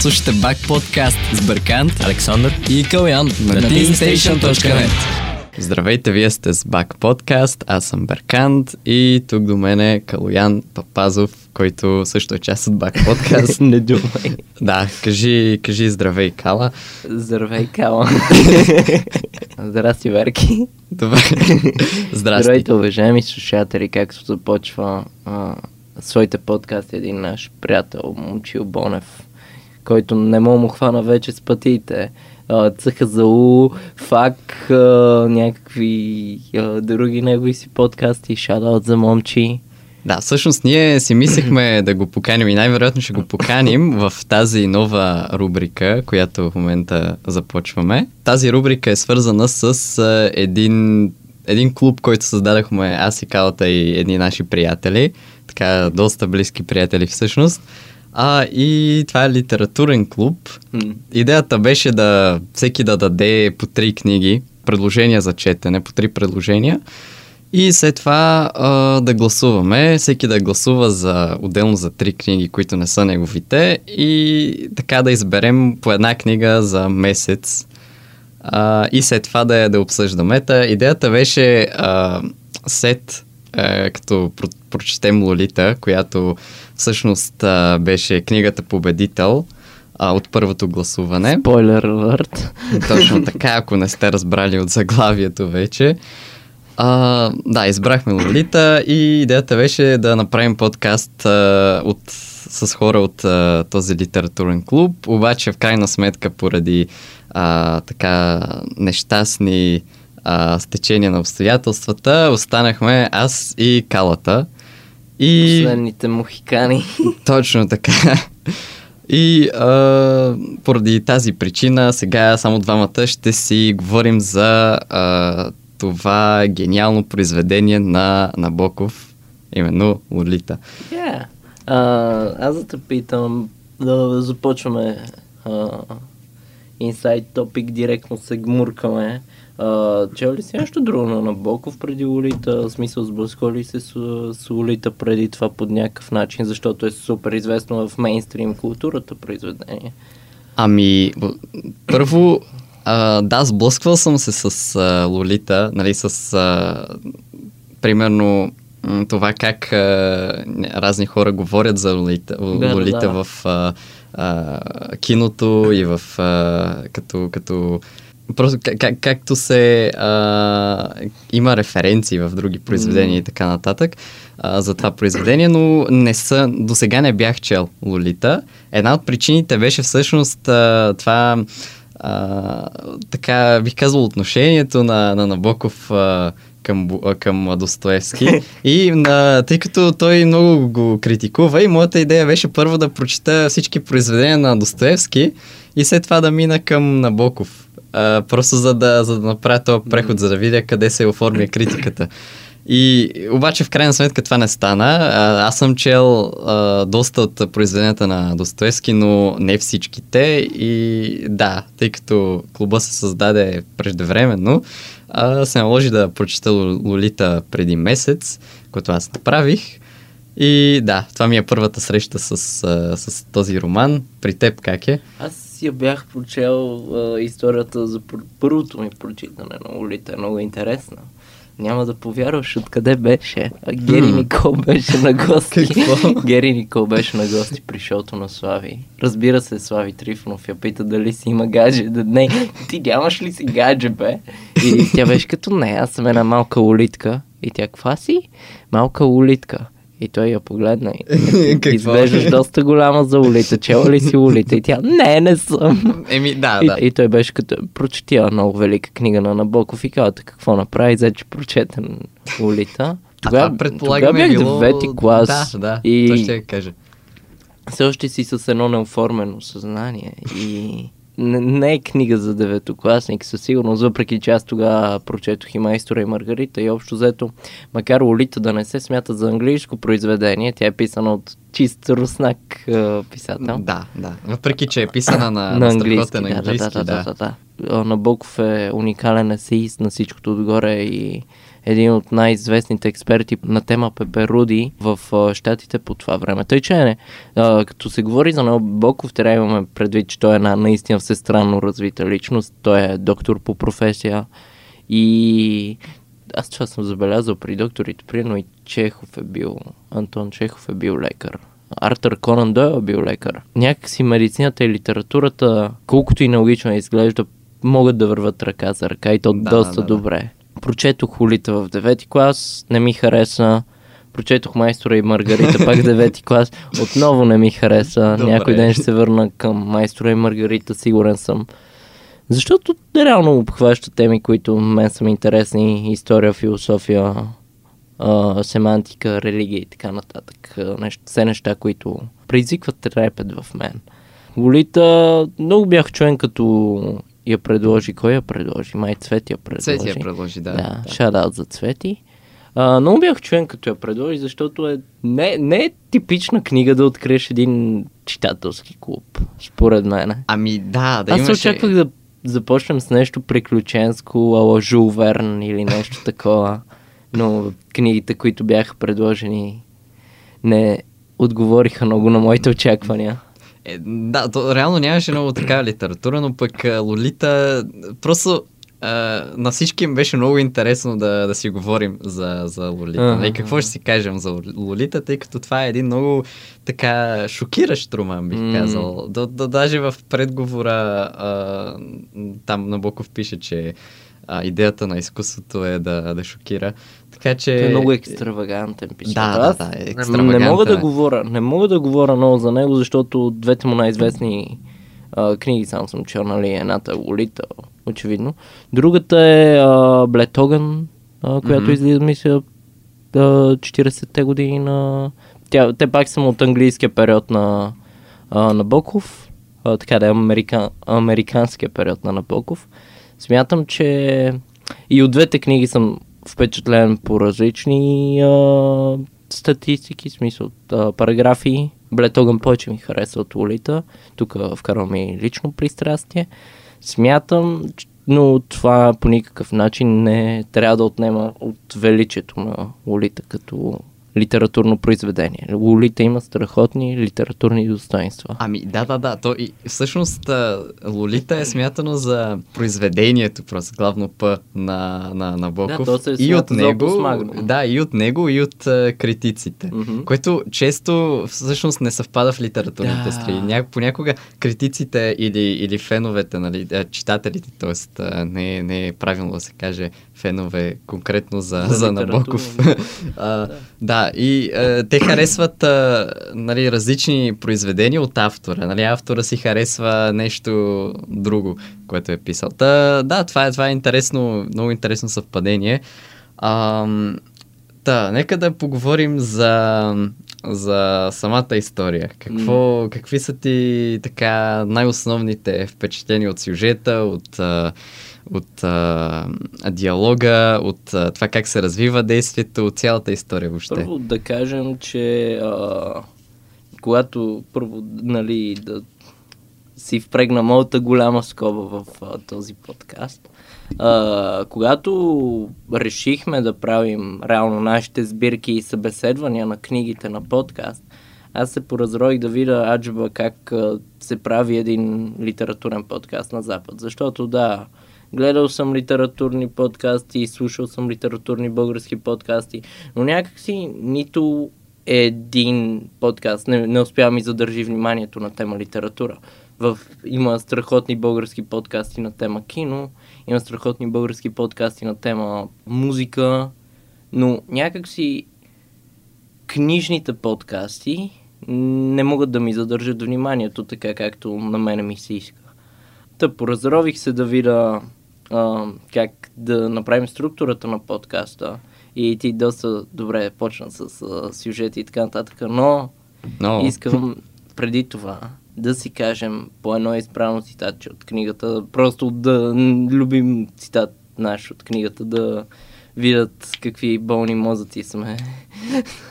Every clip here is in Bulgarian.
Слушайте Бак подкаст с Бъркант Александър и Калян на teamstation.net Здравейте, вие сте с Бак подкаст, аз съм Беркант и тук до мен е Калоян Папазов, който също е част от Бак подкаст. Не думай. Да, кажи, кажи здравей, Кала. Здравей, Кала. Здрасти, Верки. Добре. Здрасти. Здравейте, уважаеми слушатели, както започва а, своите подкасти един наш приятел, Момчил Бонев, който не мога му хвана вече с пътите. А, цъха за У, фак, някакви други негови си подкасти, шадаут за момчи. Да, всъщност ние си мислехме да го поканим и най-вероятно ще го поканим в тази нова рубрика, която в момента започваме. Тази рубрика е свързана с един, един клуб, който създадахме аз и Калата и едни наши приятели, така доста близки приятели всъщност. А, и това е литературен клуб. М. Идеята беше да всеки да даде по три книги, предложения за четене, по три предложения. И след това а, да гласуваме, всеки да гласува за, отделно за три книги, които не са неговите и така да изберем по една книга за месец а, и след това да, я- да обсъждаме. Та, идеята беше а, сет, а, като про- прочетем Лолита, която всъщност а, беше книгата Победител а, от първото гласуване. Спойлер алърт. Точно така, ако не сте разбрали от заглавието вече. А, да, избрахме Лолита и идеята беше да направим подкаст а, от, с хора от а, този литературен клуб, обаче в крайна сметка поради а, така нещастни а, стечения на обстоятелствата останахме аз и Калата. И... Последните мухикани. Точно така. И а, поради тази причина сега само двамата ще си говорим за а, това гениално произведение на Набоков, именно Лолита. Yeah. А, аз да те питам, да започваме инсайд топик, директно се гмуркаме. А, чел ли си нещо друго на Набоков преди Лолита? В смисъл сблъсква ли се с, с Лолита преди това по някакъв начин, защото е супер известно в мейнстрим културата произведение. Ами, първо, а, да, сблъсквал съм се с а, Лолита, нали, с а, примерно това как а, разни хора говорят за Лолита, да, Лолита да. в а, а, киното и в а, като, като Просто как, как, както се а, има референции в други произведения и така нататък а, за това произведение, но не са, до сега не бях чел Лолита. Една от причините беше всъщност а, това а, така бих казал отношението на, на Набоков а, към, към Достоевски и на, тъй като той много го критикува и моята идея беше първо да прочита всички произведения на Достоевски и след това да мина към Набоков. А, просто за да, за да направя този преход, за да видя къде се оформя критиката. И обаче в крайна сметка това не стана. А, аз съм чел а, доста от произведенията на Достоевски, но не всичките. И да, тъй като клуба се създаде преждевременно, а, се наложи да прочета Ло- Лолита преди месец, което аз направих. И да, това ми е първата среща с, а, с този роман. При теб как е? Аз я бях прочел а, историята за пър- първото ми прочитане на Лолита. Е много интересна. Няма да повярваш откъде беше. А Гери. Никол беше на гости. Какво? Гери Никол беше на гости при шоуто на Слави. Разбира се, Слави Трифонов я пита дали си има гадже. Да, не, ти нямаш ли си гадже, бе? И тя беше като не, аз съм една малка улитка. И тя, каква си? Малка улитка. И той я погледна и изглеждаш доста голяма за улита. Чела ли си улита? И тя, не, не съм. Еми, да, И, да. и той беше като, прочети я много велика книга на Набоков и казвате какво направи, взе, че прочете улита. А това предполагам тогава е бях било... девети клас. Да, да, и това ще кажа. все още си с едно неоформено съзнание. И не, не е книга за деветокласник, със сигурност, въпреки че аз тогава прочетох и Майстора и Маргарита и общо взето, макар Лолита да не се смята за английско произведение, тя е писана от чист руснак а, писател. Да, да. Въпреки, че е писана на, на на английски. страхотен английски, да, да, да, да, да, да. Набоков е уникален есеист на всичкото отгоре и един от най-известните експерти на тема Пеперуди в а, щатите по това време. Тъй, че не, а, като се говори за Боков, трябва имаме предвид, че той е една наистина всестранно развита личност. Той е доктор по професия и аз това съм забелязал при докторите, примерно и Чехов е бил, Антон Чехов е бил лекар. Артър Конан Дойл е бил лекар. Някакси медицината и литературата, колкото и нелогично изглежда, могат да върват ръка за ръка и то Да, доста да, да. добре. Прочетох Холита в девети клас, не ми хареса. Прочетох Майстора и Маргарита, пак девети клас. Отново не ми хареса. Добре. Някой ден ще се върна към Майстора и Маргарита, сигурен съм. Защото реално обхваща теми, които мен са интересни. История, философия, а, семантика, религия и така нататък. А, Нещо, все неща, които предизвикват трепет в мен. Лолита, много бях чуен като я предложи. Кой я предложи? Май Цвети я предложи. Цвети я предложи, да. Да, шадаут за Цвети. А, много бях чуен като я предложи, защото е, не, не е типична книга да откриеш един читателски клуб, според мен. Ами да, да Аз имаше... очаквах да започнем с нещо приключенско, ала Жул Верн или нещо такова. Но книгите, които бяха предложени, не отговориха много на моите очаквания. Е, да, то реално нямаше много такава литература, но пък а, Лолита просто а, на всички им беше много интересно да, да си говорим за, за Лолита. Ага. Нали, какво ще си кажем за Лолита, тъй като това е един много така шокиращ роман, бих казал. Да, да, даже в предговора а, там Набоков пише, че а, идеята на изкуството е да, да шокира. Така че... Той е много екстравагантен писател. Да, да, Аз да, е не, екстравагантен не мога да е. говоря, не мога да говоря много за него, защото двете му най-известни а, книги само съм чел, нали, едната е Лолита, очевидно. Другата е а, а, която Мгм. излиза, мисля, а, 40-те години на... Тя, те пак са от английския период на а, Набоков, а, така да е американ, американския период на Набоков. Смятам, че и от двете книги съм впечатлен по различни а, статистики, смисъл а, параграфи. Блед огън повече ми хареса от Лолита. Тук вкарвам и лично пристрастие. Смятам, но това по никакъв начин не трябва да отнема от величието на Лолита като литературно произведение. Лолита има страхотни литературни достоинства. Ами да, да, да. То и всъщност Лолита е смятано за произведението, просто главно П на, на, на Боков. Да, то се и смята от него, да, и от него, и от а, критиците. Мгм. Което често всъщност не съвпада в литературните Да. страни. Ня, понякога критиците или, или феновете, нали, читателите, т.е. не, не е правилно да се каже фенове конкретно за, За Набоков. а, да, и а, те харесват а, нали, различни произведения от автора. Нали, автора си харесва нещо друго, което е писал. Та, да, това е, това е интересно, много интересно съвпадение. Ам, Та, нека да поговорим за, за самата история. Какво, Какви са ти така най-основните впечатления от сюжета, от, от а, диалога, от а, това как се развива действието, от цялата история въобще? Първо да кажем, че а, когато първо, нали, да си впрегна моята голяма скоба в а, този подкаст, а, когато решихме да правим реално нашите сбирки и събеседвания на книгите на подкаст, аз се поразроих да видя аджба как се прави един литературен подкаст на Запад. Защото да, гледал съм литературни подкасти, слушал съм литературни български подкасти, но някакси нито един подкаст не, не успява ми задържи вниманието на тема литература. В, има страхотни български подкасти на тема кино, има страхотни български подкасти на тема музика, но някакси книжните подкасти не могат да ми задържат вниманието така, както на мене ми се иска. Та поразрових се да видя а, как да направим структурата на подкаста и ти доста добре почна с а, сюжети и така нататък, но Но, искам преди това да си кажем по едно избрано цитатче от книгата, просто да любим цитат наш от книгата, да видят какви болни мозъци сме.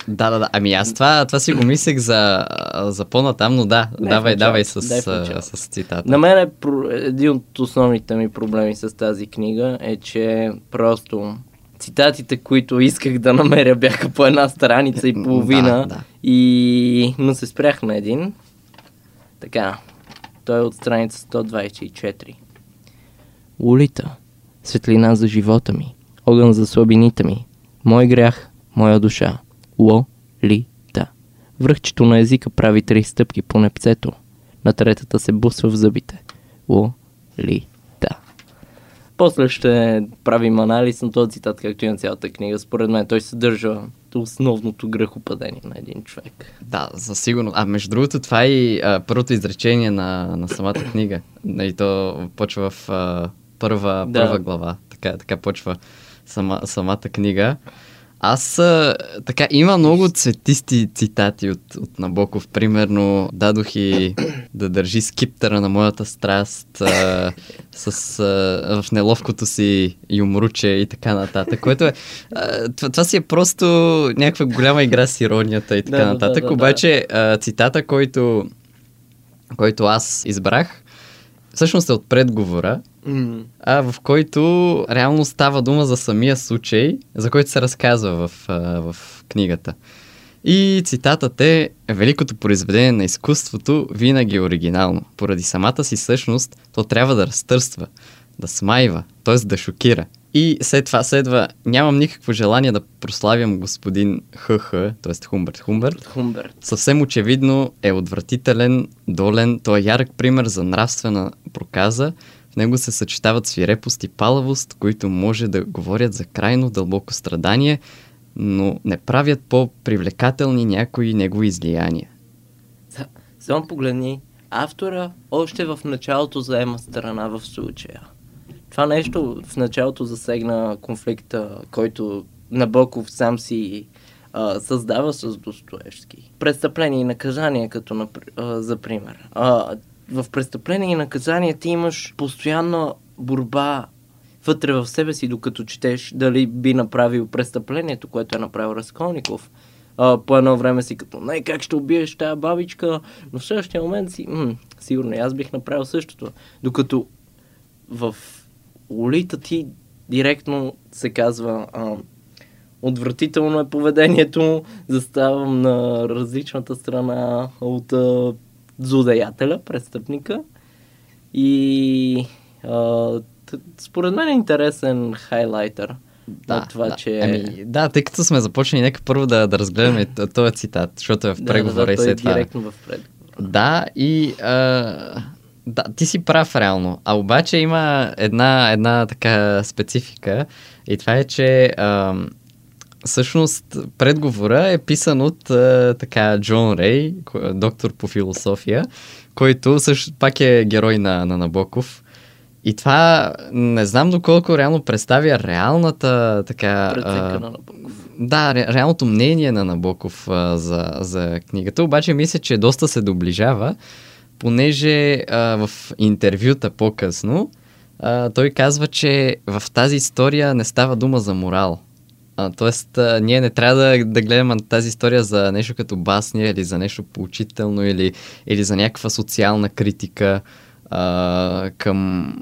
да, да, да. Ами аз това, това си го мислех за, за по-натам, но да, Дай давай, началото, давай с, дай началото. с цитата. На мен е един от основните ми проблеми с тази книга е, че просто цитатите, които исках да намеря, бяха по една страница и половина. Да, да. И... Но се спрях на един. Така, той е от страница 124. Лолита, светлина за живота ми, огън за слабините ми, мой грях, моя душа. Ло-ли-та. Връхчето на езика прави три стъпки по непцето. На третата се бусва в зъбите. Ло-ли-та. После ще правим анализ на този цитат, както и на цялата книга. Според мен той съдържа основното грехопадение на един човек. Да, със сигурност. А между другото, това е и а, първото изречение на, на самата книга. И то почва в а, първа, Да. първа глава. Така, така почва сама, самата книга. Аз а, така има много цветисти цитати от, от Набоков. Примерно дадох и да държи скиптера на моята страст а, с, а, в неловкото си юмруче и така нататък. Което е, а, това, това си е просто някаква голяма игра с иронията и така Да, нататък. да, да, Обаче а, цитата, който, който аз избрах, всъщност е от предговора, Mm. а, в който реално става дума за самия случай, за който се разказва в, а, в книгата. И цитатът е Великото произведение на изкуството винаги е оригинално. Поради самата си същност, то трябва да разтърства, да смайва, т.е. да шокира. И след това следва, нямам никакво желание да прославям господин ХХ, т.е. Хумберт Хумберт, Хумберт. съвсем очевидно е отвратителен, долен, той е ярък пример за нравствена проказа. Него се съчетават свирепост и палавост, които може да говорят за крайно дълбоко страдание, но не правят по-привлекателни някои негови излияния. Са- Само погледни, автора още в началото заема страна в случая. Това нещо в началото засегна конфликта, който Набоков сам си а, създава с Достоевски. Престъпление и наказание, като напр- а, за пример. А, в престъпление и наказание ти имаш постоянна борба вътре в себе си, докато четеш дали би направил престъплението, което е направил Разколников. По едно време си като, не, как ще убиеш тая бабичка, но в същия момент си, м- сигурно и аз бих направил същото. Докато в Лолита ти директно се казва, а, отвратително е поведението заставам на различната страна от а, злодеятеля, престъпника. И а, според мен е интересен хайлайтър на това, да. че... Ами, да, тъй като сме започнали, нека първо да, да разгледаме този цитат, защото е в да, преговора да, и да, той е след това. директно в преговора. Да, и а, да, ти си прав реално. А обаче има една, една така специфика и това е, че а, всъщност предговора е писан от а, така Джон Рей, доктор по философия, който също пак е герой на, на Набоков. И това не знам доколко реално представя реалната така... Преценка а, на Набоков. да, ре, реалното мнение на Набоков а, за, за книгата, обаче мисля, че доста се доближава, понеже а, в интервюта по-късно а, той казва, че в тази история не става дума за морал. А, тоест, а, ние не трябва да, да гледаме тази история за нещо като басния или за нещо поучително или, или за някаква социална критика а, към,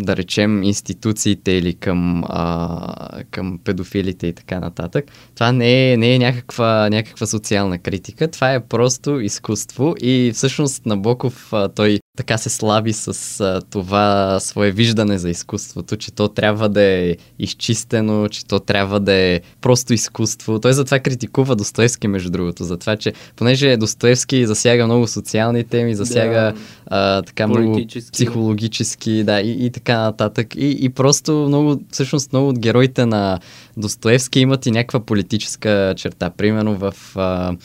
да речем, институциите или към, а, към педофилите и така нататък. Това не е, не е някаква, някаква социална критика, това е просто изкуство и всъщност Набоков а, той така се слаби с а, това свое виждане за изкуството, че то трябва да е изчистено, че то трябва да е просто изкуство. Той затова критикува Достоевски, между другото, за това, че понеже Достоевски засяга много социални теми, засяга Да. а, така много психологически, да, и, и така нататък. И, и просто много, всъщност много от героите на Достоевски имат и някаква политическа черта. Примерно в а,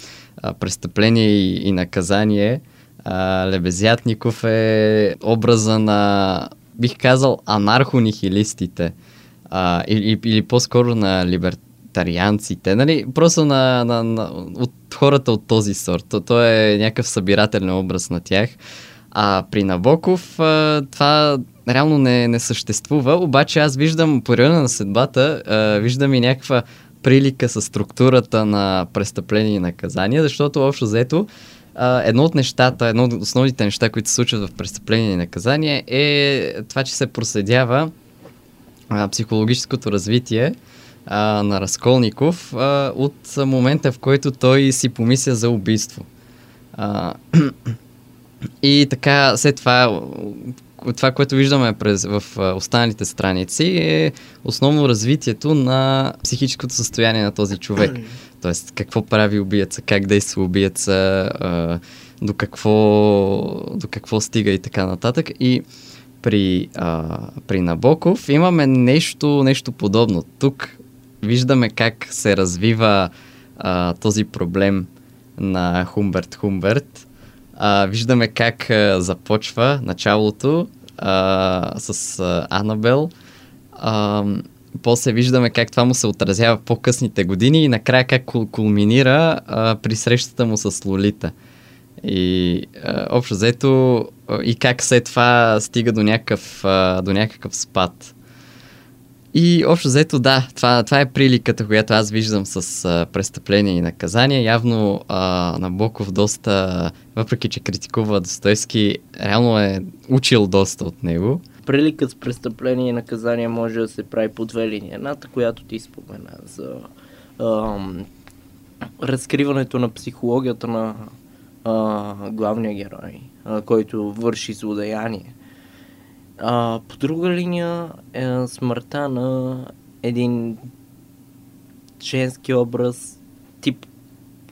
а, Престъпление и, и наказание а, Лебезятников е образа на, бих казал, анархонихилистите. А, или, или по-скоро на либертарианците, нали? Просто на, на, на, от хората от този сорт. То, той е някакъв събирателен образ на тях. А при Набоков а, това реално не, не съществува, обаче аз виждам по реда на съдбата, а, виждам и някаква прилика с структурата на престъпление и наказание, защото общо взето едно от нещата, едно от основните неща, които се случват в престъпление и наказание е това, че се проследява а, психологическото развитие а, на Разколников а, от момента, в който той си помисля за убийство. А, и така, след това, това, което виждаме през, в останалите страници е основно развитието на психическото състояние на този човек. Тоест, какво прави убиеца, как действа убиеца, до, какво, до какво стига и така нататък. И при, а, при Набоков имаме нещо, нещо подобно. Тук виждаме как се развива а, този проблем на Хумберт Хумберт. А, виждаме как а, започва началото а, с а, Анабел. А, после виждаме как това му се отразява в по-късните години и накрая как кулминира а, при срещата му с Лолита. И а, общо взето и как след това стига до някакъв, а, до някакъв спад. И общо взето да, това, това е приликата, която аз виждам с а, престъпление и наказание. Явно а, Набоков доста, въпреки че критикува Достоевски, реално е учил доста от него. Приликът с престъпление и наказание може да се прави по две линии. Едната, която ти спомена за ам, разкриването на психологията на а, главния герой, а, който върши злодеяние. А, по друга линия е смъртта на един женски образ, тип,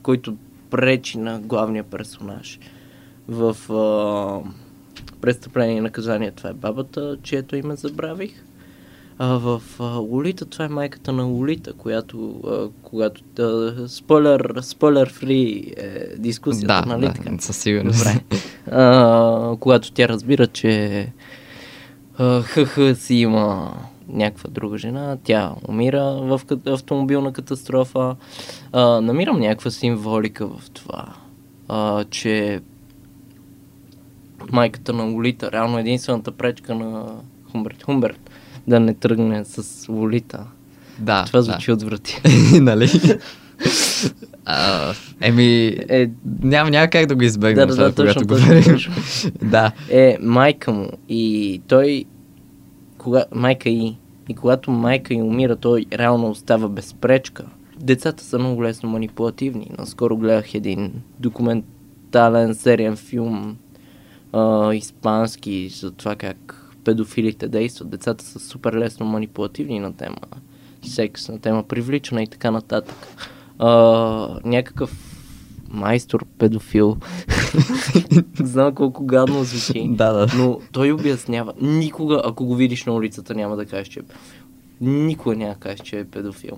който пречи на главния персонаж. В а, престъпление и наказание това е бабата, чието име забравих. А, в а, Лолита това е майката на Лолита, която, а, когато... А, спойлер, спойлер фри е дискусията, да, нали да, така? със сигурност. Добре. А, когато тя разбира, че ХХ си има някаква друга жена, тя умира в автомобилна катастрофа. А, намирам някаква символика в това, а, че майката на Лолита, реално единствената пречка на Хумберт Хумберт, да не тръгне с Лолита. Да. Това звучи да. отврати. нали? А, еми, е, няма, няма как да го избегнем, да, да, да, когато точно, говорим. точно. да. Е, майка му и той, кога, майка и, и когато майка й умира, той реално остава безпречка. Децата са много лесно манипулативни. Наскоро гледах един документален сериен филм, а, испански, за това как педофилите действат. Децата са супер лесно манипулативни на тема секс, на тема привличане и така нататък. А, някакъв майстор педофил. Знам колко гадно звучи. Да, да. Но той обяснява. Никога, ако го видиш на улицата, няма да кажеш, че е Никога няма да кажеш, че е педофил.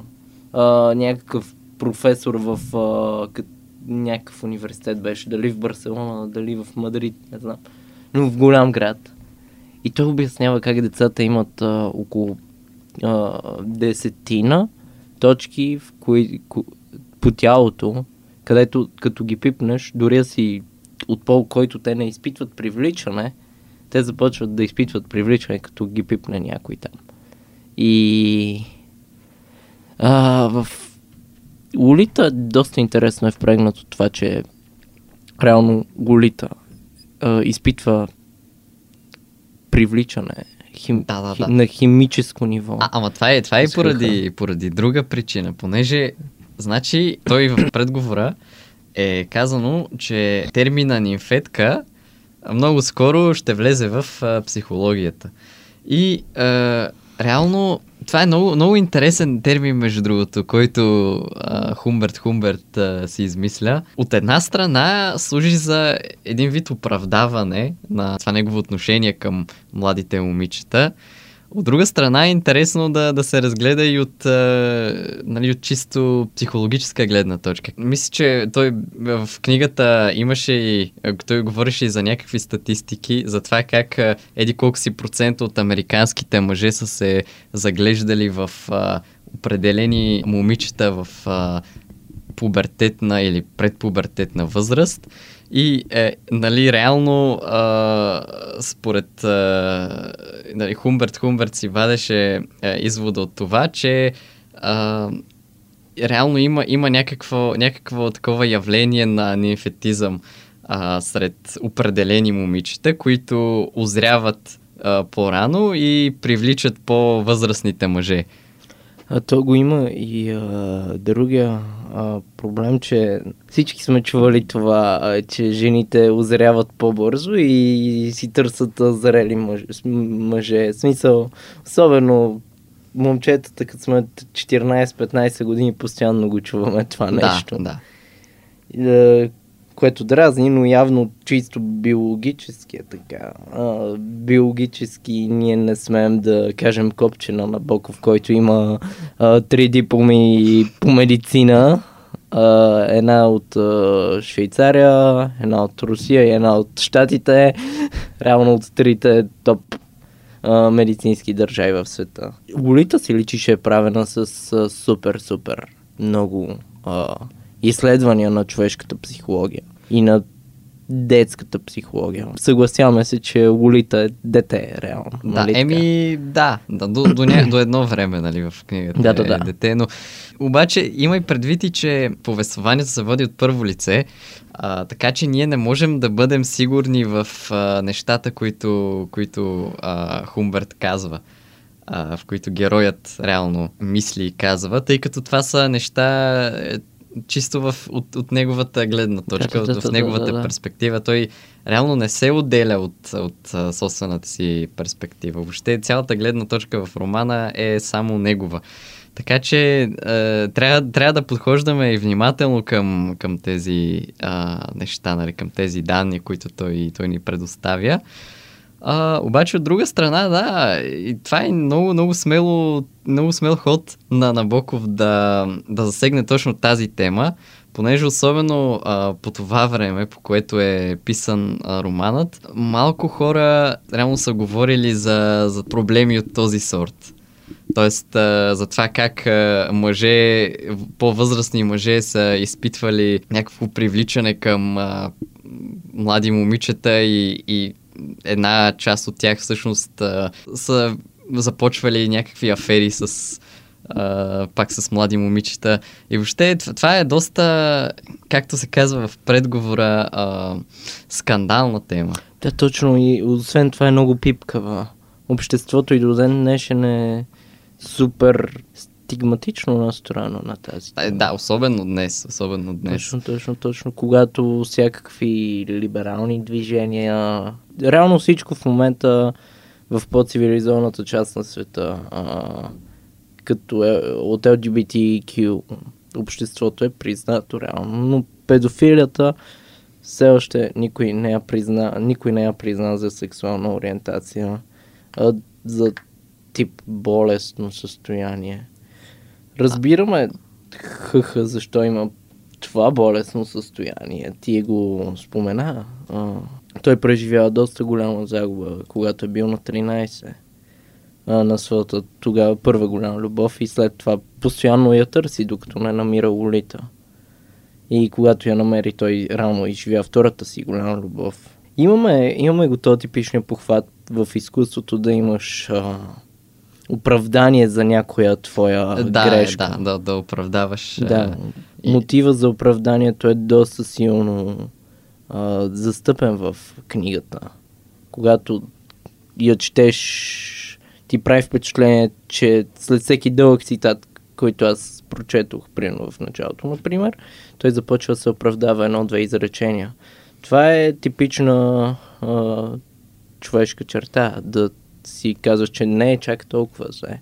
А, някакъв професор в а, кът, някакъв университет беше, дали в Барселона, дали в Мадрид, не знам. Но в голям град. И той обяснява как децата имат а, около а, десетина точки, в кои, ко, по тялото, където като ги пипнеш, дори си от пол, който те не изпитват привличане, те започват да изпитват привличане, като ги пипне някой там. И а, в Лолита доста интересно е впрегнато това, че реално Голита а, изпитва привличане хим, Да, да, да. на химическо ниво. А, ама това е, това е поради, поради друга причина, понеже, значи, той в предговора е казано, че термина нимфетка много скоро ще влезе в а, психологията. И а, реално това е много, много интересен термин, между другото, който а, Хумберт Хумберт а, си измисля. От една страна служи за един вид оправдаване на това негово отношение към младите момичета. От друга страна е интересно да, да се разгледа и от, а, нали, от чисто психологическа гледна точка. Мисля, че той в книгата имаше и, а, той говореше и за някакви статистики, за това как а, еди колко си процент от американските мъже са се заглеждали в а, определени момичета в а, пубертетна или предпубертетна възраст. И, е, нали, реално, а, според а, нали, Хумберт Хумберт си вадеше а, извода от това, че а, реално има, има някакво, някакво такова явление на нимфетизъм а, сред определени момичета, които озряват а, по-рано и привличат по-възрастните мъже. А то го има и а, другия а, проблем, че всички сме чували това, а, че жените озряват по-бързо и си търсят а, зрели мъж, мъже. Смисъл, особено момчетата, като сме 14-15 години, постоянно го чуваме това нещо. Да, да. Което дразни, но явно чисто биологически е така. А, биологически ние не смеем да кажем копчена на Боков, който има а, три дипломи по медицина. А, една от а, Швейцария, една от Русия и една от Штатите. Реално от трите топ а, медицински държави в света. Лолита си личи, че е правена с супер-супер много изследвания на човешката психология и на детската психология. Съгласяваме се, че Лолита е дете, реално. Да, нали еми, да, да до, до, ня, до едно време, нали, в книгата Да, да, е да. дете, но обаче има и предвид и, че повествованието се води от първо лице, а, така че ние не можем да бъдем сигурни в а, нещата, които, които а, Хумберт казва в които героят реално мисли и казва, тъй като това са неща е, чисто в, от, от неговата гледна точка, Да, от, в неговата да, да. перспектива. Той реално не се отделя от, от собствената си перспектива. Въобще цялата гледна точка в романа е само негова. Така че е, трябва, трябва да подхождаме и внимателно към, към тези а, неща, нали, към тези данни, които той, той ни предоставя. А, обаче от друга страна, да, и това е много, много смело, много смел ход на Набоков да, да засегне точно тази тема, понеже особено а, по това време, по което е писан а, романът, малко хора реално са говорили за, за проблеми от този сорт. Тоест, а, за това как а, мъже, по-възрастни мъже са изпитвали някакво привличане към а, млади момичета и, и една част от тях всъщност а, са започвали някакви афери с а, пак с млади момичета. И въобще това, е доста, както се казва в предговора, а, скандална тема. Да, точно. И освен това е много пипкава. Обществото и до ден днешен е супер стигматично настроено на тази. А, тема. Да, особено днес. Особено днес. Точно, точно, точно. Когато всякакви либерални движения, реално всичко в момента в по-цивилизованата част на света, а, като е, от LGBTQ обществото е признато реално, но педофилията все още никой не я призна, никой не я призна за сексуална ориентация, а за тип болестно състояние. Разбираме хъха защо има това болестно състояние. Ти го спомена. А, той преживява доста голяма загуба, когато е бил на 13 а, на своята тогава първа голяма любов и след това постоянно я търси, докато не намира Лолита. И когато я намери, той рано изживя втората си голяма любов. Имаме, имаме го този типичния похват в изкуството да имаш а, оправдание за някоя твоя да, грешка. да, да, да оправдаваш. Да, и- мотива за оправданието е доста силно а, застъпен в книгата. Когато я четеш, ти прави впечатление, че след всеки дълъг цитат, който аз прочетох, примерно в началото, например, той започва да се оправдава едно-две изречения. Това е типична а, човешка черта, да си казваш, че не е чак толкова зле.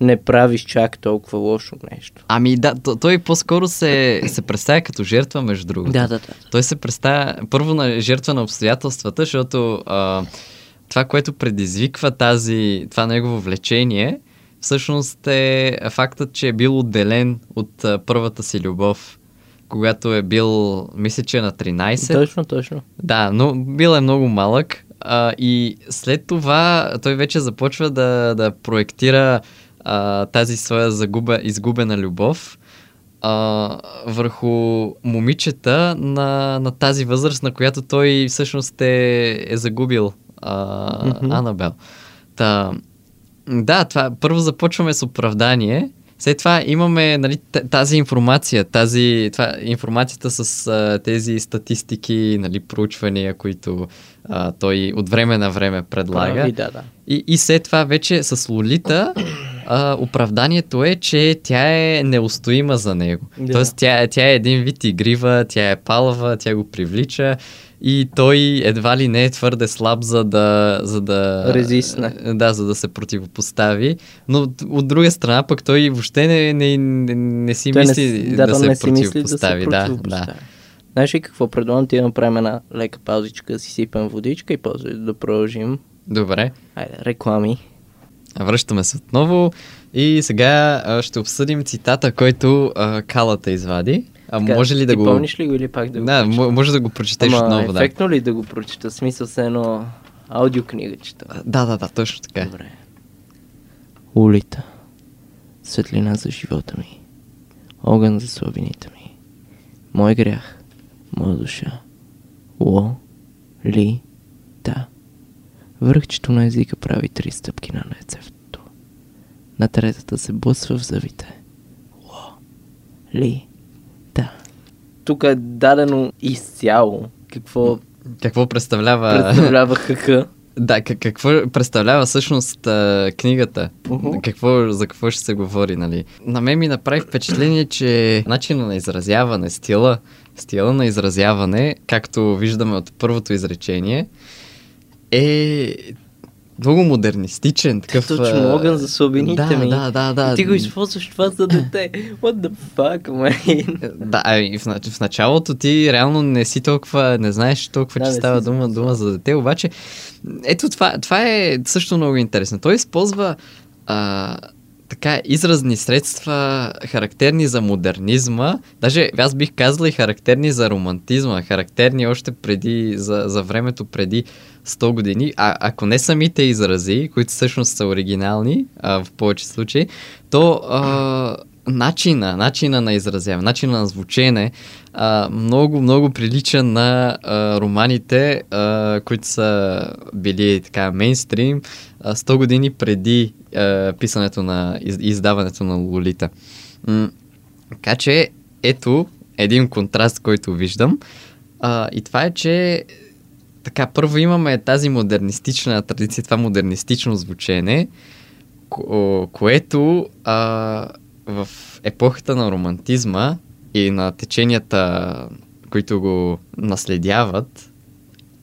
Не правиш чак толкова лошо нещо. Ами да, той по-скоро се, се представя като жертва, между другото. Да, да, да. Той се представя първо на жертва на обстоятелствата, защото а, това, което предизвиква тази, това негово влечение, всъщност е фактът, че е бил отделен от а, първата си любов, когато е бил, мисля, че е на 13. Точно, точно. Да, но бил е много малък а, и след това той вече започва да, да проектира а, тази своя загуба, изгубена любов а, върху момичета на, на тази възраст, на която той всъщност е, е загубил а, Мгм. Анабел. Та, да, това, първо започваме с оправдание, след това имаме нали, тази информация, тази, това, информацията с а, тези статистики, нали, проучвания, които а, той от време на време предлага. Прави, да, да. И, и след това вече с Лолита а, оправданието е, че тя е неустоима за него. Да. Тоест тя, тя е един вид игрива, тя е палава, тя го привлича и той едва ли не е твърде слаб, за да... За да Резистне. Да, за да се противопостави. Но от- друга страна пък той въобще не, не, не, не си Той мисли не, да, да, се не си мисли да се противопостави. Да, да. Знаеш ли какво предлагам ти направим една лека паузичка, да си сипем водичка и после да продължим. Добре. Айде, реклами. Връщаме се отново и сега а, ще обсъдим цитата, който а, Калата извади. А Така, може ли да го... помниш ли го или пак да го Да, прочета? мо- може да го прочетеш Ама отново, да. ефектно ли да го прочета? Смисъл се едно аудиокнига чета. Да, да, да, точно така. Добре. Улита. Светлина за живота ми. Огън за слабините ми. Мой грях. Моя душа. Ло. Ли. Връхчето на езика прави три стъпки на нецевто. На третата се блъсва в зъбите. Ло. Ли. Та. Тук е дадено изцяло какво Какво представлява... представлява хъха. да, как- какво представлява всъщност а, книгата? Уху. Какво, за какво ще се говори, нали? На мен ми направи впечатление, че начина на изразяване, стила, стила на изразяване, както виждаме от първото изречение, е много модернистичен. Такъв, Точно, огън за слабините да, ми. Да, да, да. И ти го използваш това за дете. What the fuck, man? Да, а и в, в началото ти реално не си толкова, не знаеш толкова, Да, че става дума, дума за дете, обаче ето това, това е също много интересно. Той използва а, така изразни средства, характерни за модернизма, даже аз бих казал и характерни за романтизма, характерни още преди, за, за времето преди 100 години, а ако не самите изрази, които всъщност са оригинални а, в повече случаи, то а, начина, начина на изразяване, начина на звучене а, много, много прилича на а, романите, а, които са били така мейнстрим а, 100 години преди а, писането на из, издаването на Лолита. М- така че, ето един контраст, който виждам. А, и това е, че така, първо имаме тази модернистична традиция, това модернистично звучене, ко- което а, в епохата на романтизма и на теченията, които го наследяват,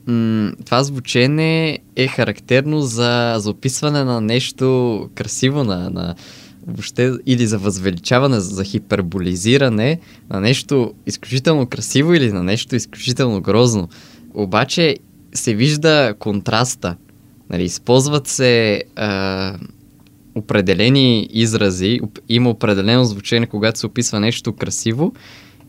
м- това звучене е характерно за, за описване на нещо красиво, на, на въобще, или за възвеличаване, за хиперболизиране на нещо изключително красиво или на нещо изключително грозно. Обаче се вижда контраста. Нали, използват се а, определени изрази, има определено звучение, когато се описва нещо красиво,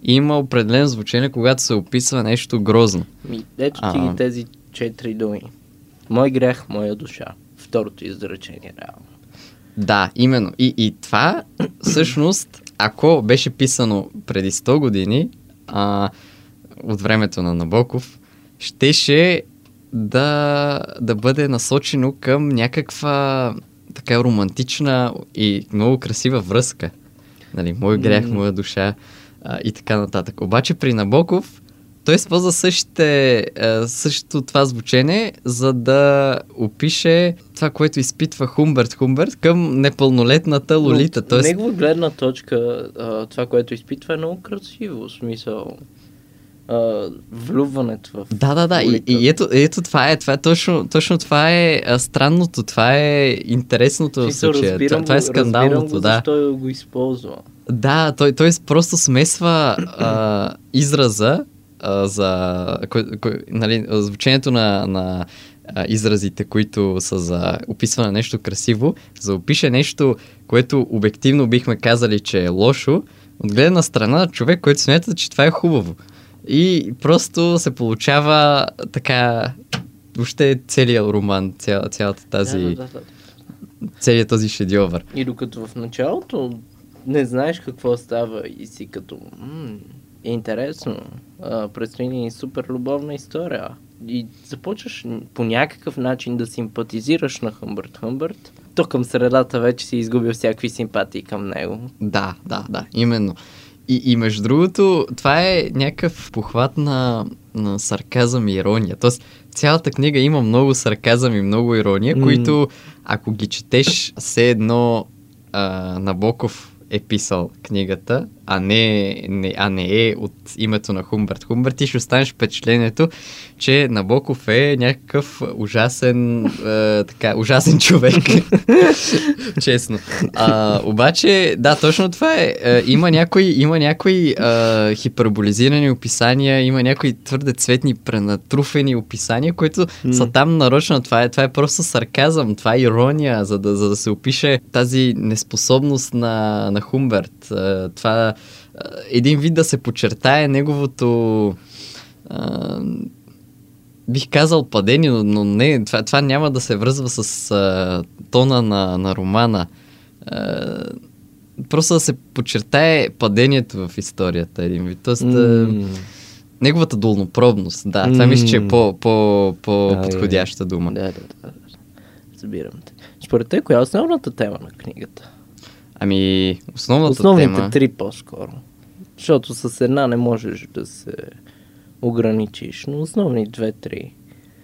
и има определено звучение, когато се описва нещо грозно. Ми, ето ти ги тези четири думи. Мой грях, моя душа. Второто изречение, реално. Да, именно. И, и това, всъщност, ако беше писано преди 100 години, а, от времето на Набоков, щеше да, да бъде насочено към някаква така романтична и много красива връзка. Нали, мой грях, моя душа а, и така нататък. Обаче при Набоков той използва същите, същото това звучение, за да опише това, което изпитва Хумберт Хумберт към непълнолетната Лолита. Тоест, негова гледна точка, това, което изпитва е много красиво. Смисъл, а, влюбването в Да, да, да. И, и ето, ето това е, това е точно, точно това е странното, това е интересното в Смисъл, случая. Това, разбирам това е скандалното, го, да. Защо го използва. Да, той, той просто смесва а, израза а, за кой, кой, нали, звучението на, на а, изразите, които са за описване на нещо красиво, за опише нещо, което обективно бихме казали, че е лошо, от гледна страна на човек, който смята, че това е хубаво. И просто се получава така въобще целият роман, цял, цялата тази, Да, да, да, да. целият този шедьовър. И докато в началото не знаеш какво става и си като м- интересно, а, предстои ни супер любовна история. И започваш по някакъв начин да симпатизираш на Хъмбърт Хъмбърт, то към средата вече си изгубил всякакви симпатии към него. Да, да, да, именно. И, и между другото, това е някакъв похват на, на сарказъм и ирония. Тоест, цялата книга има много сарказъм и много ирония, М. които, ако ги четеш все едно а, Набоков е писал книгата, а не, не, а не е от името на Хумберт. Хумберт ти ще останеш впечатлението, че Набоков е някакъв ужасен, е, така, ужасен човек. Честно. А, обаче, да, точно това е. е има някои, има някои е, хиперболизирани описания, има някои твърде цветни, пренатруфени описания, които mm. са там нарочно. Това е, това е просто сарказъм, това е ирония, за да, за да се опише тази неспособност на, на Хумберт. Е, това един вид да се подчертае неговото а, бих казал падение, но не, това, това няма да се връзва с а, тона на, на романа. А, просто да се подчертае падението в историята един вид. Тоест, mm. неговата долнопробност, да, това mm. мисля, че е по, по, по-подходяща дума. Да, да, да. Разбирам те. Според те, коя е основната тема на книгата? Ами, основната Основните тема... три по-скоро. Защото с една не можеш да се ограничиш, но основни две-три.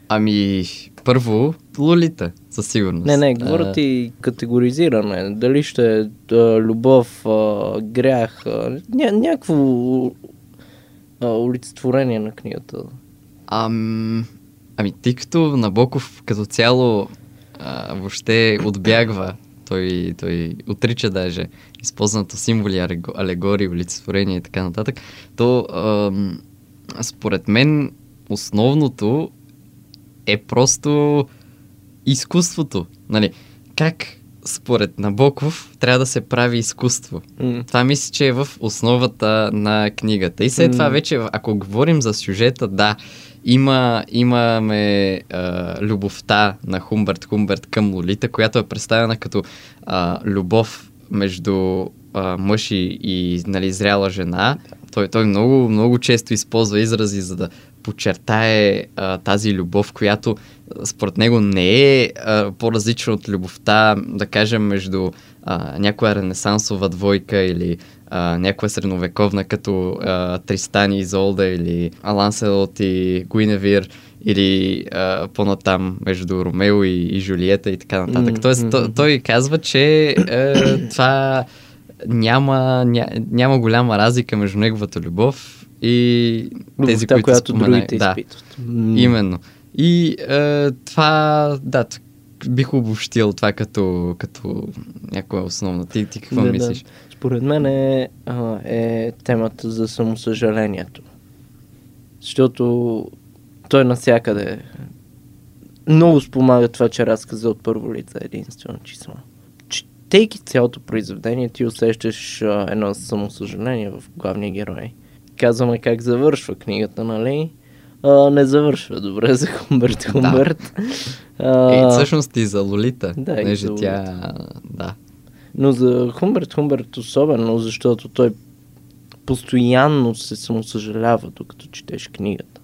Ами, първо, Лолита, със сигурност. Не, не, говоря ти категоризиране. Дали ще е да, любов, а, грях, а, ня, някакво а, олицетворение на книгата. Ам, ами, тъй като Набоков като цяло а, въобще отбягва той, той отрича даже използването символи, алегории, олицетворения и така нататък, то ам, според мен основното е просто изкуството. Нали? Как според Набоков трябва да се прави изкуство. Mm. Това мисля, че е в основата на книгата. И след mm. това вече, ако говорим за сюжета, да, има, имаме а, любовта на Хумберт Хумберт към Лолита, която е представена като а, любов между а, мъж и, и нали, зряла жена. Той, той много, много често използва изрази, за да подчертае а, тази любов, която според него не е а, по-различна от любовта, да кажем, между а, някоя ренесансова двойка или а, някоя средновековна, като а, Тристан и Изолда или Аланселот и Гуиневир или а, по-натам между Ромео и, и Жулиета и така нататък. Mm-hmm. Тоест, той, той казва, че е, това няма, ня, няма голяма разлика между неговата любов и тези, Любовта, които която споменах. другите да, изпитват. Mm. Именно. И е, това, да, бих обобщил това като, като някоя основна. Ти, ти какво да, мислиш? Да. Според мен е, е темата за самосъжалението. Защото той насякъде много спомага това, че разказа от първо лице единствено число. Четейки цялото произведение, ти усещаш а, едно самосъжаление в главния герой. Казваме как завършва книгата, нали? А, не завършва добре за Хумберт Хумберт. Да. А, е, всъщност и за Лолита. Да, и за Лолита. тя... Да. Но за Хумберт Хумберт особено, защото той постоянно се самосъжалява, докато четеш книгата.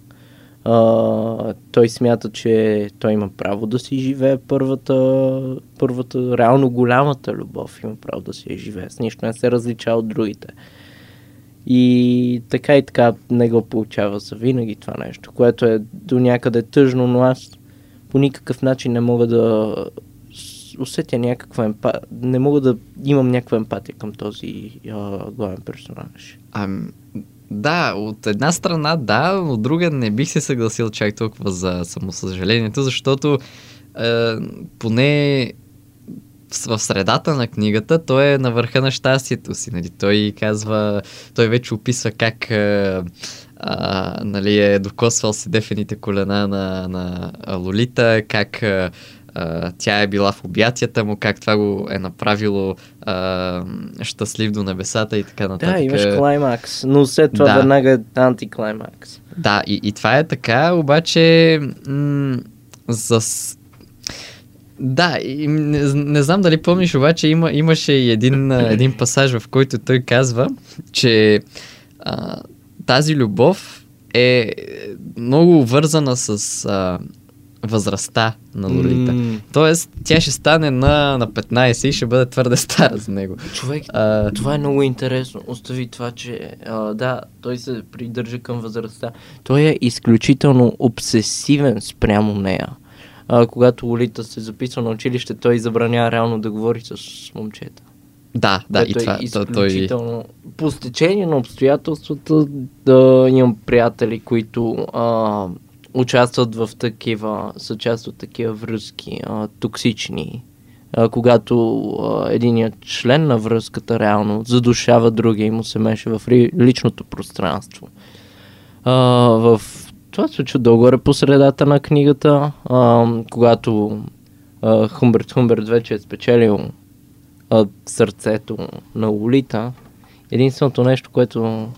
А, той смята, че той има право да си живее първата, първата, реално голямата любов има право да си я живее. С нищо не се различава от другите. И така и така не го получава за винаги това нещо, което е до някъде тъжно, но аз по никакъв начин не мога да усетя някаква емпатия, не мога да имам някаква емпатия към този а, главен персонаж. Ами, да, от една страна да, от друга не бих се съгласил чак толкова за самосъжалението, защото е, поне в средата на книгата той е на върха на щастието си. Нали? Той казва, той вече описва как е, а, нали, е докосвал седефените колена на, на Лолита, как а, тя е била в обятията му, как това го е направило а, щастлив до небесата и така нататък. Да, имаш клаймакс, но след това да. веднага е антиклаймакс. Да, и, и това е така, обаче м- за... Да, и не, не знам дали помниш, обаче има, имаше и един, един пасаж, в който той казва, че а, тази любов е много вързана с а, възрастта на Лолита. Mm. Тоест, тя ще стане на, на 15 и ще бъде твърде стара за него. Човек, а... това е много интересно. Остави това, че а, да, той се придържа към възрастта. Той е изключително обсесивен спрямо нея. А, когато Лолита се записва на училище, той забранява реално да говори с момчета. Да, да, и това. е то- той... изключително... По стечение на обстоятелствата да имам приятели, които а, участват в такива, са част от такива връзки, а, токсични, а, когато а, единият член на връзката реално задушава другия и му се меша в личното пространство. А, в това се случва долу-горе по средата на книгата, а, когато а, Хумберт Хумберт вече е спечелил а, сърцето на Лолита. Единственото нещо, което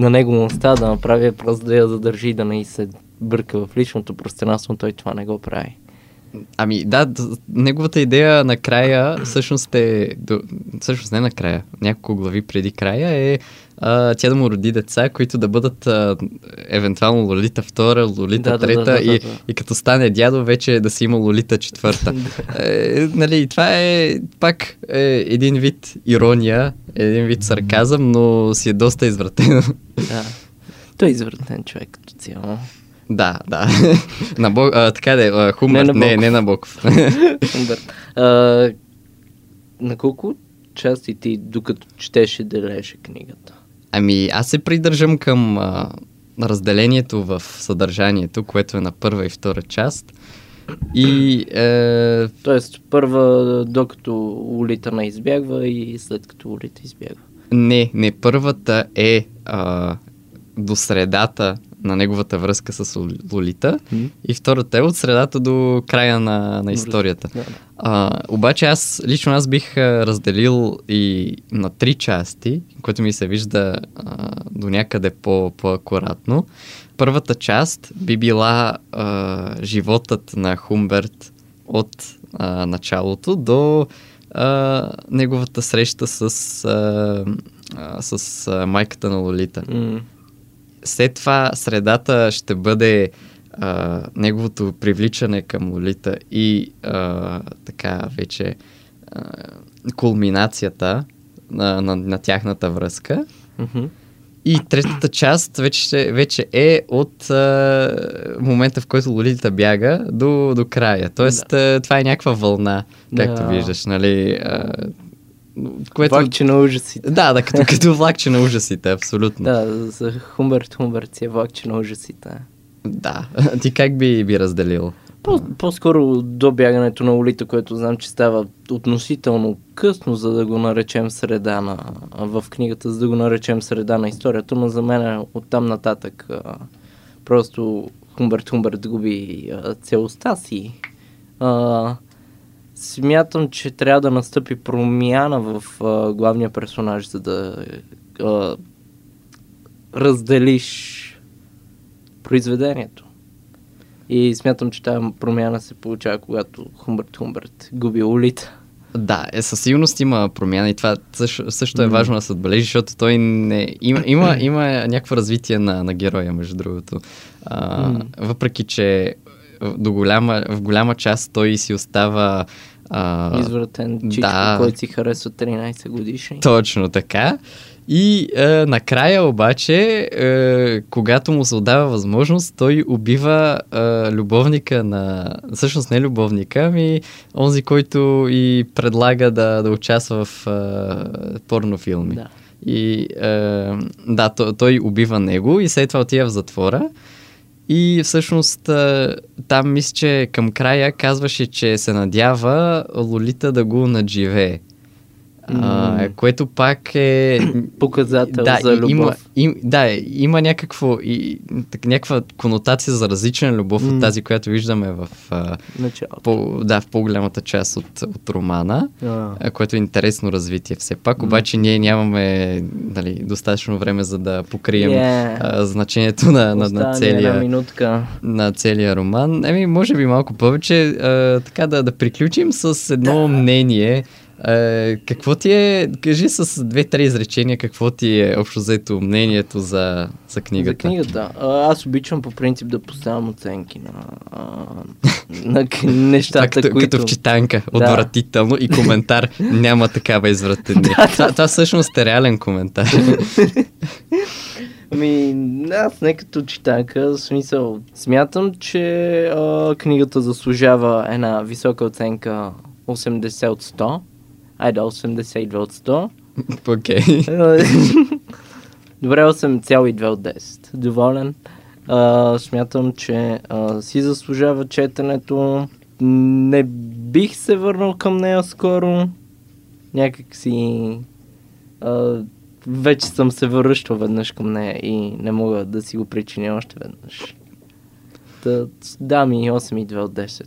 на него му остава да направи просто да я задържи да не се бърка в личното пространство, той това не го прави. Ами да, неговата идея накрая, всъщност е, всъщност не накрая, няколко глави преди края е а, тя да му роди деца, които да бъдат а, евентуално Лолита втора, Лолита Да, да, трета да, да, и, да, да. и като стане дядо вече да си има Лолита четвърта. е, нали, това е пак е, един вид ирония, един вид сарказъм, но си е доста извратено. Да. Той е извратен човек като цяло. Да, да. на Бо, а, така да е, Хумбърт, не, не, Боков. на Боков. Хумберт. А, на колко части ти, докато четеше, делеше книгата? Ами, аз се придържам към а, разделението в съдържанието, което е на първа и втора част. И е, Тоест, първа, докато улита не избягва и след като улита избягва. не, не, първата е а, до средата на неговата връзка с Лол- Лолита М. и втората е от средата до края на, на историята. Да. А, обаче аз, лично аз бих разделил и на три части, което ми се вижда а, до някъде по, по-акуратно. Първата част би била а, животът на Хумберт от а, началото до а, неговата среща с, а, а, с а, майката на Лолита. М. След това средата ще бъде а, неговото привличане към Лолита и а, така вече а, кулминацията на, на, на тяхната връзка. И третата част вече, вече е от а, момента, в който Лолита бяга до, до края. Тоест, да. това е някаква вълна, както Да. виждаш, нали? А, което... Влакче на ужасите. Да, да, като, като влакче на ужасите, абсолютно. Да, за Хумберт Хумберт си е влакче на ужасите. Да. Ти как би, би разделил? По- по-скоро до бягането на улита, което знам, че става относително късно, за да го наречем среда на, в книгата, за да го наречем среда на историята, но за мен оттам нататък а, просто Хумберт Хумберт губи а, целостта си. А, смятам, че трябва да настъпи промяна в а, главния персонаж, за да а, разделиш произведението. И смятам, че тази промяна се получава, когато Хумберт Хумберт губи улита. Да, е, със сигурност има промяна и това също, също е М. важно да се отбележи, защото той не... Има, има, има някакво развитие на, на героя, между другото. А, М. въпреки, че до голяма, в голяма част той си остава... А, Извратен чичко, да. който си харесва 13 годишни. Точно така. И е, накрая обаче, е, когато му се отдава възможност, той убива е, любовника на... Всъщност не любовника, ами онзи, който и предлага да, да участва в е, порнофилми. Да. И е, да, той, той убива него и след това отива в затвора. И всъщност там мисля, че към края казваше, че се надява Лолита да го надживее. А, което пак е... Показател да, за любов. Има, им, да, има някакво, и, так, някаква конотация за различна любов М. от тази, която виждаме в, а, по, да, в по-голямата част от, от романа, а, което е интересно развитие все пак. Обаче ние нямаме нали, достатъчно време за да покрием Yeah. а, значението на, на, на, целия, на целия роман. Еми, може би малко повече. А, така да, да приключим с едно мнение. А, какво ти е, кажи с две-три изречения, какво ти е общо взето мнението за, за книгата? За книгата. Аз обичам по принцип да поставям оценки на, на нещата, като, които... като в читанка, Да. отвратително и коментар, няма такава извратение. това, това всъщност е реален коментар. Ами, аз не като читанка, в смисъл, смятам, че а, книгата заслужава една висока оценка 80 от 100. Айде, 82 от 100. Окей. Добре, 8,2 от 10. Доволен. А, смятам, че а, си заслужава четенето. Не бих се върнал към нея скоро. Някак си... А, вече съм се връщал веднъж към нея и не мога да си го причиня още веднъж. Та, да ми 8,2 от 10.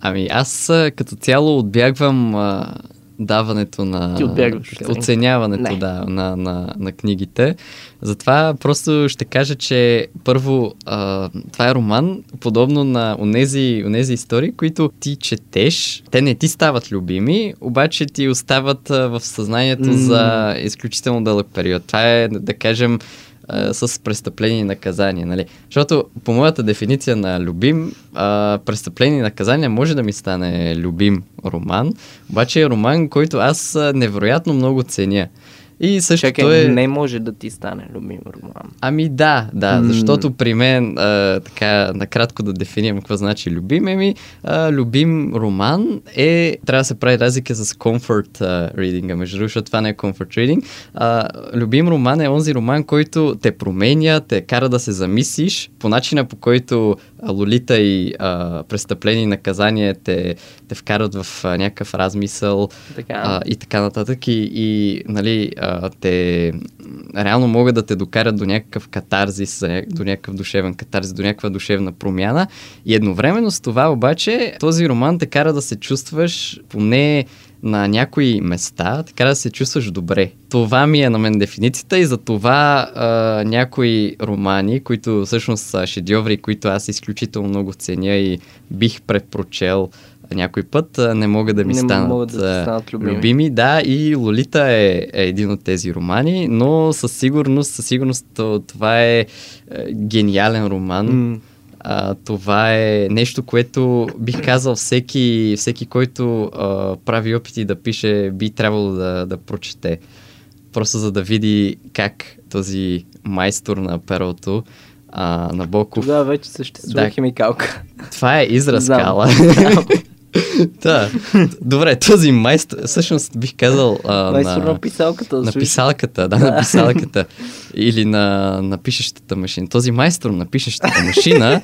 Ами аз като цяло отбягвам а, даването на... Ти отбягваш, нали? Оценяването, Не. да, на, на, на книгите. Затова просто ще кажа, че първо а, това е роман, подобно на онези, онези истории, които ти четеш, те не ти стават любими, обаче ти остават а, в съзнанието М. за изключително дълъг период. Това е, да кажем, а, с престъпление и наказание. Нали? Защото по моята дефиниция на любим, а, престъпление и наказание може да ми стане любим роман, обаче е роман, който аз невероятно много ценя. И също Чакай, е... не може да ти стане любим роман. Ами да, да, защото при мен, а, така, накратко да дефинирам какво значи любим, еми, а, любим роман е, трябва да се прави разлика с comfort reading, между другото, това не е comfort reading. А, любим роман е онзи роман, който те променя, те кара да се замислиш по начина по който Лолита и а, престъпление и наказание те, те вкарат в а, някакъв размисъл Така. а, и така нататък. И, и нали, а, те реално могат да те докарат до някакъв катарзис, до някакъв душевен катарзис, до някаква душевна промяна. И едновременно с това обаче този роман те кара да се чувстваш поне на някои места, така да се чувстваш добре. Това ми е на мен дефиницията и за това а, някои романи, които всъщност са шедьоври, които аз изключително много ценя и бих предпочел някой път, не могат да ми Не станат, могат да станат любими. любими. Да, и Лолита е, е един от тези романи, но със сигурност, със сигурност то- това е, е гениален роман. М. А, това е нещо, което бих казал всеки, всеки който а, прави опити да пише, би трябвало да, да прочете. Просто за да види как този майстор на перото, а, Набоков, Тогава вече съществува Да. химикалка. това е израз кала. да. Добре, този майстор, всъщност бих казал а, Майстор на, на писалката. на писалката, да, на писалката. Или на, на пишещата машина. Този майстор на пишещата машина,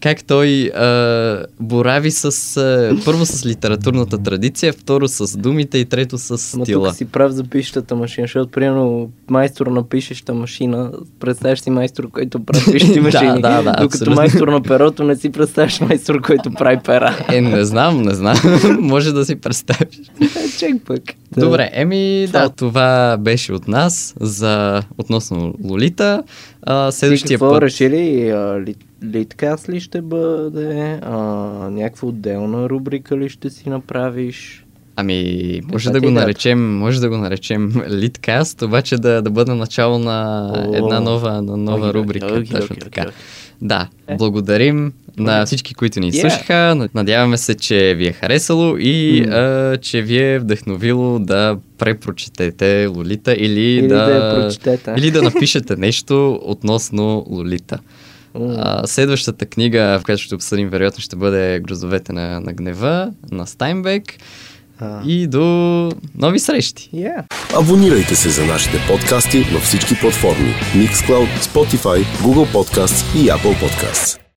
как той а, борави с, а, първо с литературната традиция, второ с думите и трето с стила. тук си прав за пишещата машина, защото примерно майстор на пишеща машина, представяш си майстор, който прави пишещи Да, машини, да, да, докато абсолютно. майстор на перото не си представяш майстор, който прави пера. Е, не знам, не знам. Може да си представиш. Е, Чек пък. Добре, еми да, това беше от нас за относно Лолита. А, следващия какво път... решили? А, ли, ще бъде? А, някаква отделна рубрика ли ще си направиш? Ами, може Каква да го е наречем, може да го наречем Литкаст, обаче да, да бъде начало на една нова, на нова рубрика. точно така. Да, благодарим на всички, които ни Yeah. слушаха. Надяваме се, че ви е харесало и М. а, че ви е вдъхновило да препрочетете Лолита или, Или да прочетете. или да напишете нещо относно Лолита. М. А, следващата книга, в която ще обсъдим, вероятно ще бъде Грозовете на, на гнева на Стайнбек. А. И до нови срещи! Yeah. Абонирайте се за нашите подкасти на всички платформи Mixcloud, Spotify, Google Podcasts и Apple Podcasts.